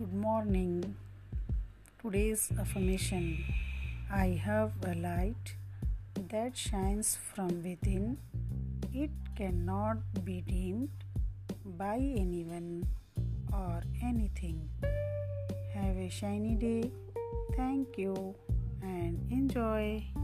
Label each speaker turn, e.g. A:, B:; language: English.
A: Good morning. Today's affirmation: I have a light that shines from within. It cannot be dimmed by anyone or anything. Have a shiny day. Thank you and enjoy.